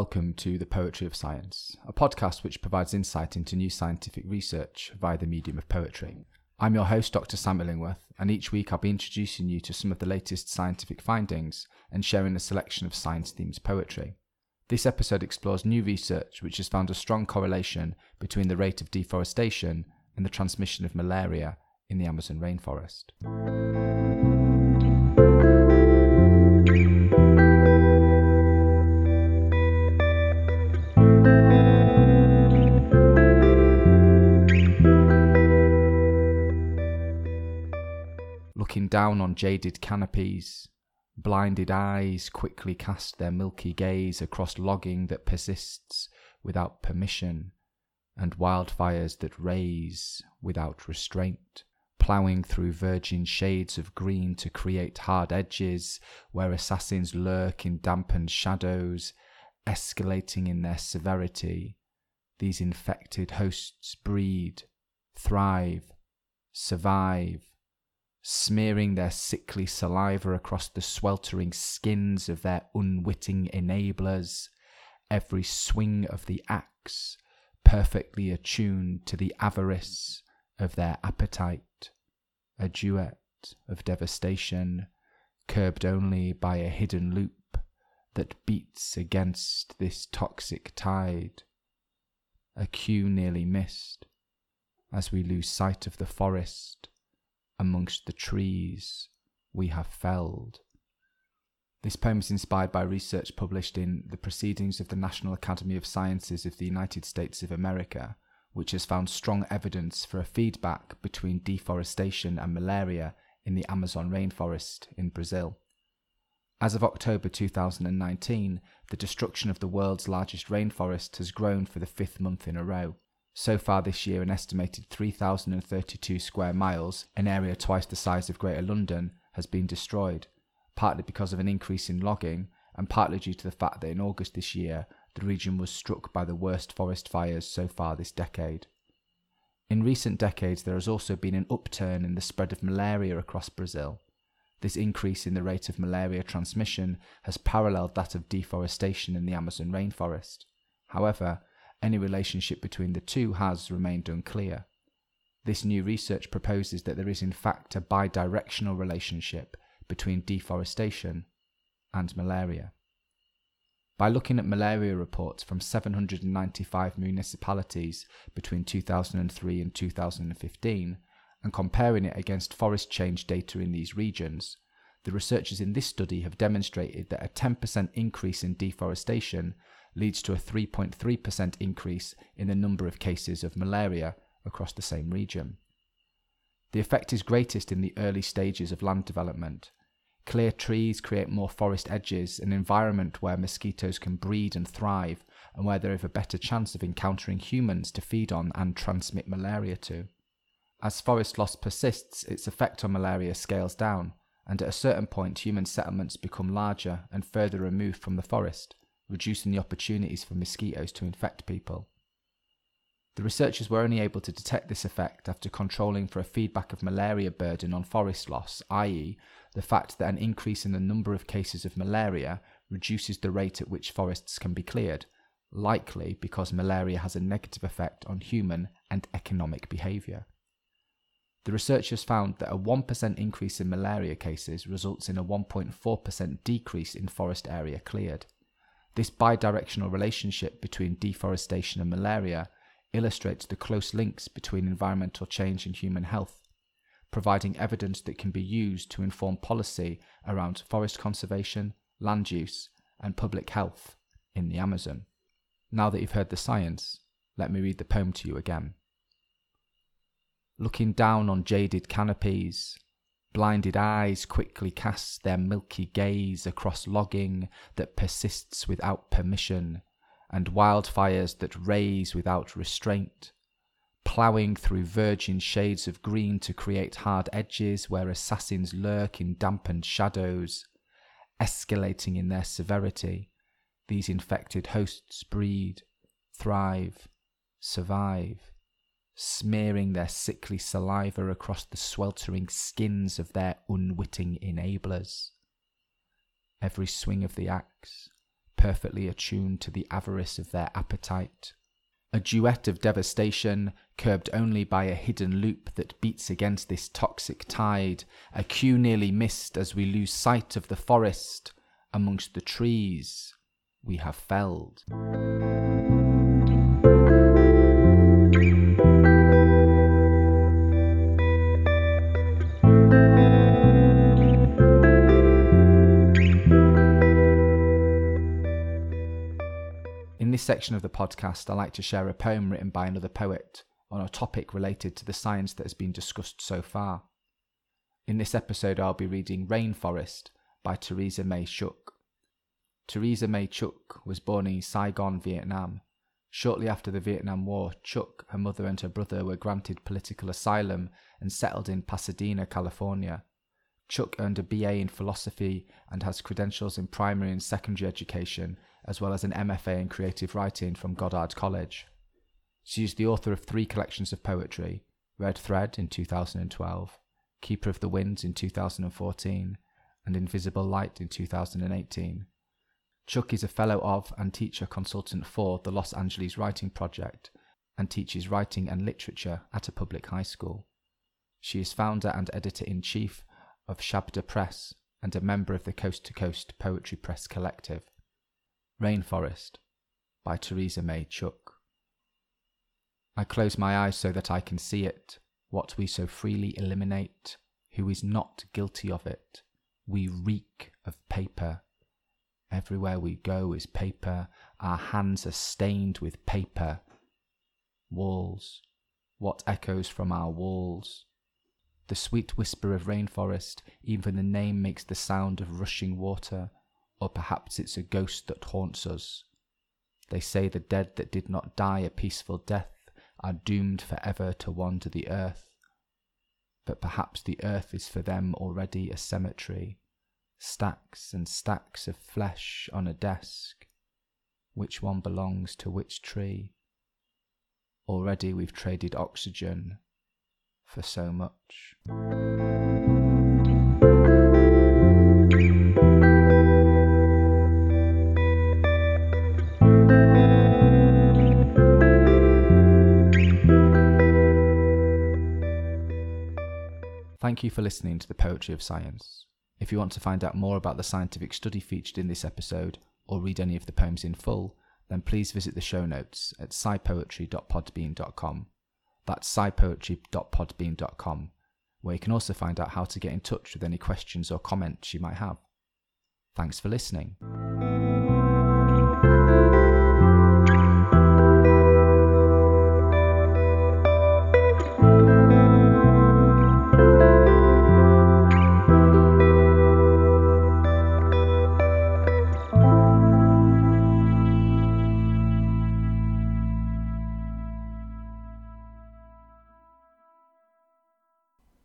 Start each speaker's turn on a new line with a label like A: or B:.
A: Welcome to The Poetry of Science, a podcast which provides insight into new scientific research via the medium of poetry. I'm your host, Dr. Sam Illingworth, and each week I'll be introducing you to some of the latest scientific findings and sharing a selection of science themed poetry. This episode explores new research which has found a strong correlation between the rate of deforestation and the transmission of malaria in the Amazon rainforest. Down on jaded canopies, blinded eyes quickly cast their milky gaze across logging that persists without permission and wildfires that raise without restraint, ploughing through virgin shades of green to create hard edges where assassins lurk in dampened shadows, escalating in their severity. These infected hosts breed, thrive, survive, smearing their sickly saliva across the sweltering skins of their unwitting enablers, every swing of the axe perfectly attuned to the avarice of their appetite, a duet of devastation, curbed only by a hidden loop that beats against this toxic tide. A cue nearly missed as we lose sight of the forest amongst the trees we have felled. This poem is inspired by research published in the Proceedings of the National Academy of Sciences of the United States of America, which has found strong evidence for a feedback between deforestation and malaria in the Amazon rainforest in Brazil. As of October 2019, the destruction of the world's largest rainforest has grown for the fifth month in a row. So far this year, an estimated 3,032 square miles, an area twice the size of Greater London, has been destroyed, partly because of an increase in logging, and partly due to the fact that in August this year, the region was struck by the worst forest fires so far this decade. In recent decades, there has also been an upturn in the spread of malaria across Brazil. This increase in the rate of malaria transmission has paralleled that of deforestation in the Amazon rainforest. However, any relationship between the two has remained unclear. This new research proposes that there is in fact a bidirectional relationship between deforestation and malaria. By looking at malaria reports from 795 municipalities between 2003 and 2015 and comparing it against forest change data in these regions, the researchers in this study have demonstrated that a 10% increase in deforestation leads to a 3.3% increase in the number of cases of malaria across the same region. The effect is greatest in the early stages of land development, Clear trees create more forest edges, an environment where mosquitoes can breed and thrive, and where there is a better chance of encountering humans to feed on and transmit malaria to. As forest loss persists, its effect on malaria scales down, and at a certain point, human settlements become larger and further removed from the forest, reducing the opportunities for mosquitoes to infect people. The researchers were only able to detect this effect after controlling for a feedback of malaria burden on forest loss, i.e., the fact that an increase in the number of cases of malaria reduces the rate at which forests can be cleared, likely because malaria has a negative effect on human and economic behaviour. The researchers found that a 1% increase in malaria cases results in a 1.4% decrease in forest area cleared. This bidirectional relationship between deforestation and malaria illustrates the close links between environmental change and human health providing evidence that can be used to inform policy around forest conservation, land use, and public health in the Amazon. Now that you've heard the science, let me read the poem to you again. Looking down on jaded canopies, blinded eyes quickly cast their milky gaze across logging that persists without permission, and wildfires that raise without restraint ploughing through virgin shades of green to create hard edges where assassins lurk in dampened shadows, escalating in their severity. These infected hosts breed, thrive, survive, smearing their sickly saliva across the sweltering skins of their unwitting enablers. Every swing of the axe, perfectly attuned to the avarice of their appetite. A duet of devastation, curbed only by a hidden loop that beats against this toxic tide, a cue nearly missed as we lose sight of the forest amongst the trees we have felled. Section of the podcast, I like to share a poem written by another poet on a topic related to the science that has been discussed so far. In this episode, I'll be reading Rainforest by Teresa Mei Chuc. Teresa Mei Chuc was born in Saigon, Vietnam. Shortly after the Vietnam War, Chuc, her mother, and her brother were granted political asylum and settled in Pasadena, California. Chuc earned a BA in philosophy and has credentials in primary and secondary education as well as an MFA in creative writing from Goddard College. She is the author of three collections of poetry Red Thread in 2012, Keeper of the Winds in 2014, and Invisible Light in 2018. Chuc is a fellow of and teacher consultant for the Los Angeles Writing Project and teaches writing and literature at a public high school. She is founder and editor in chief of Shabda Press and a member of the Coast to Coast Poetry Press Collective. Rainforest by Teresa Mei Chuc. I close my eyes so that I can see it, what we so freely eliminate, who is not guilty of it. We reek of paper. Everywhere we go is paper, our hands are stained with paper. Walls, what echoes from our walls? The sweet whisper of rainforest, even the name makes the sound of rushing water or perhaps it's a ghost that haunts us. They say the dead that did not die a peaceful death are doomed forever to wander the earth. But perhaps the earth is for them already a cemetery, stacks and stacks of flesh on a desk. Which one belongs to which tree? Already we've traded oxygen for so much. Thank you for listening to the Poetry of Science. If you want to find out more about the scientific study featured in this episode or read any of the poems in full, then please visit the show notes at scipoetry.podbean.com. That's scipoetry.podbean.com, where you can also find out how to get in touch with any questions or comments you might have. Thanks for listening.